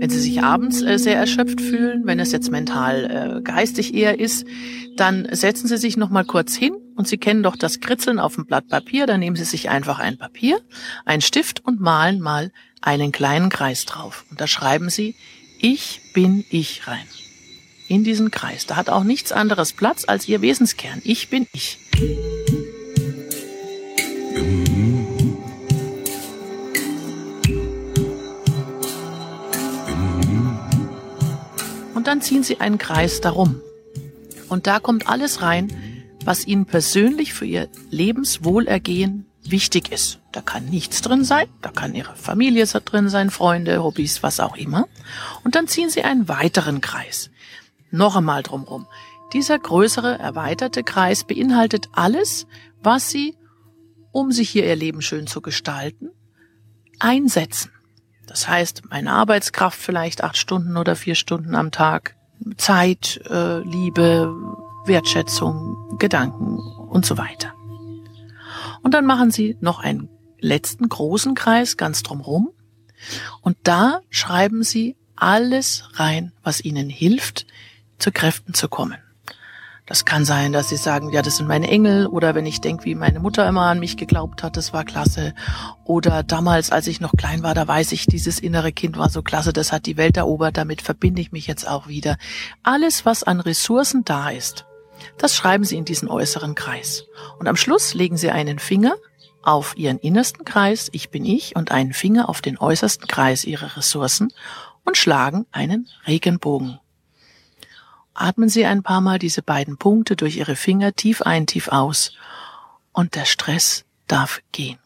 Wenn Sie sich abends äh, sehr erschöpft fühlen, wenn es jetzt mental äh, geistig eher ist, dann setzen Sie sich noch mal kurz hin und Sie kennen doch das Kritzeln auf dem Blatt Papier. Dann nehmen Sie sich einfach ein Papier, einen Stift und malen mal einen kleinen Kreis drauf. Und da schreiben Sie Ich bin ich rein. In diesen Kreis. Da hat auch nichts anderes Platz als Ihr Wesenskern. Ich bin ich. Und dann ziehen Sie einen Kreis darum. Und da kommt alles rein, was Ihnen persönlich für Ihr Lebenswohlergehen wichtig ist. Da kann nichts drin sein, da kann Ihre Familie drin sein, Freunde, Hobbys, was auch immer. Und dann ziehen Sie einen weiteren Kreis. Noch einmal drumrum. Dieser größere, erweiterte Kreis beinhaltet alles, was Sie, um sich hier Ihr Leben schön zu gestalten, einsetzen. Das heißt, meine Arbeitskraft vielleicht acht Stunden oder vier Stunden am Tag, Zeit, äh, Liebe, Wertschätzung, Gedanken und so weiter. Und dann machen Sie noch einen letzten großen Kreis ganz drumherum. Und da schreiben Sie alles rein, was Ihnen hilft, zu Kräften zu kommen. Das kann sein, dass sie sagen, ja, das sind meine Engel, oder wenn ich denke, wie meine Mutter immer an mich geglaubt hat, das war klasse. Oder damals, als ich noch klein war, da weiß ich, dieses innere Kind war so klasse, das hat die Welt erobert, damit verbinde ich mich jetzt auch wieder. Alles, was an Ressourcen da ist, das schreiben Sie in diesen äußeren Kreis. Und am Schluss legen Sie einen Finger auf Ihren innersten Kreis, ich bin ich, und einen Finger auf den äußersten Kreis Ihrer Ressourcen und schlagen einen Regenbogen. Atmen Sie ein paar Mal diese beiden Punkte durch Ihre Finger tief ein, tief aus und der Stress darf gehen.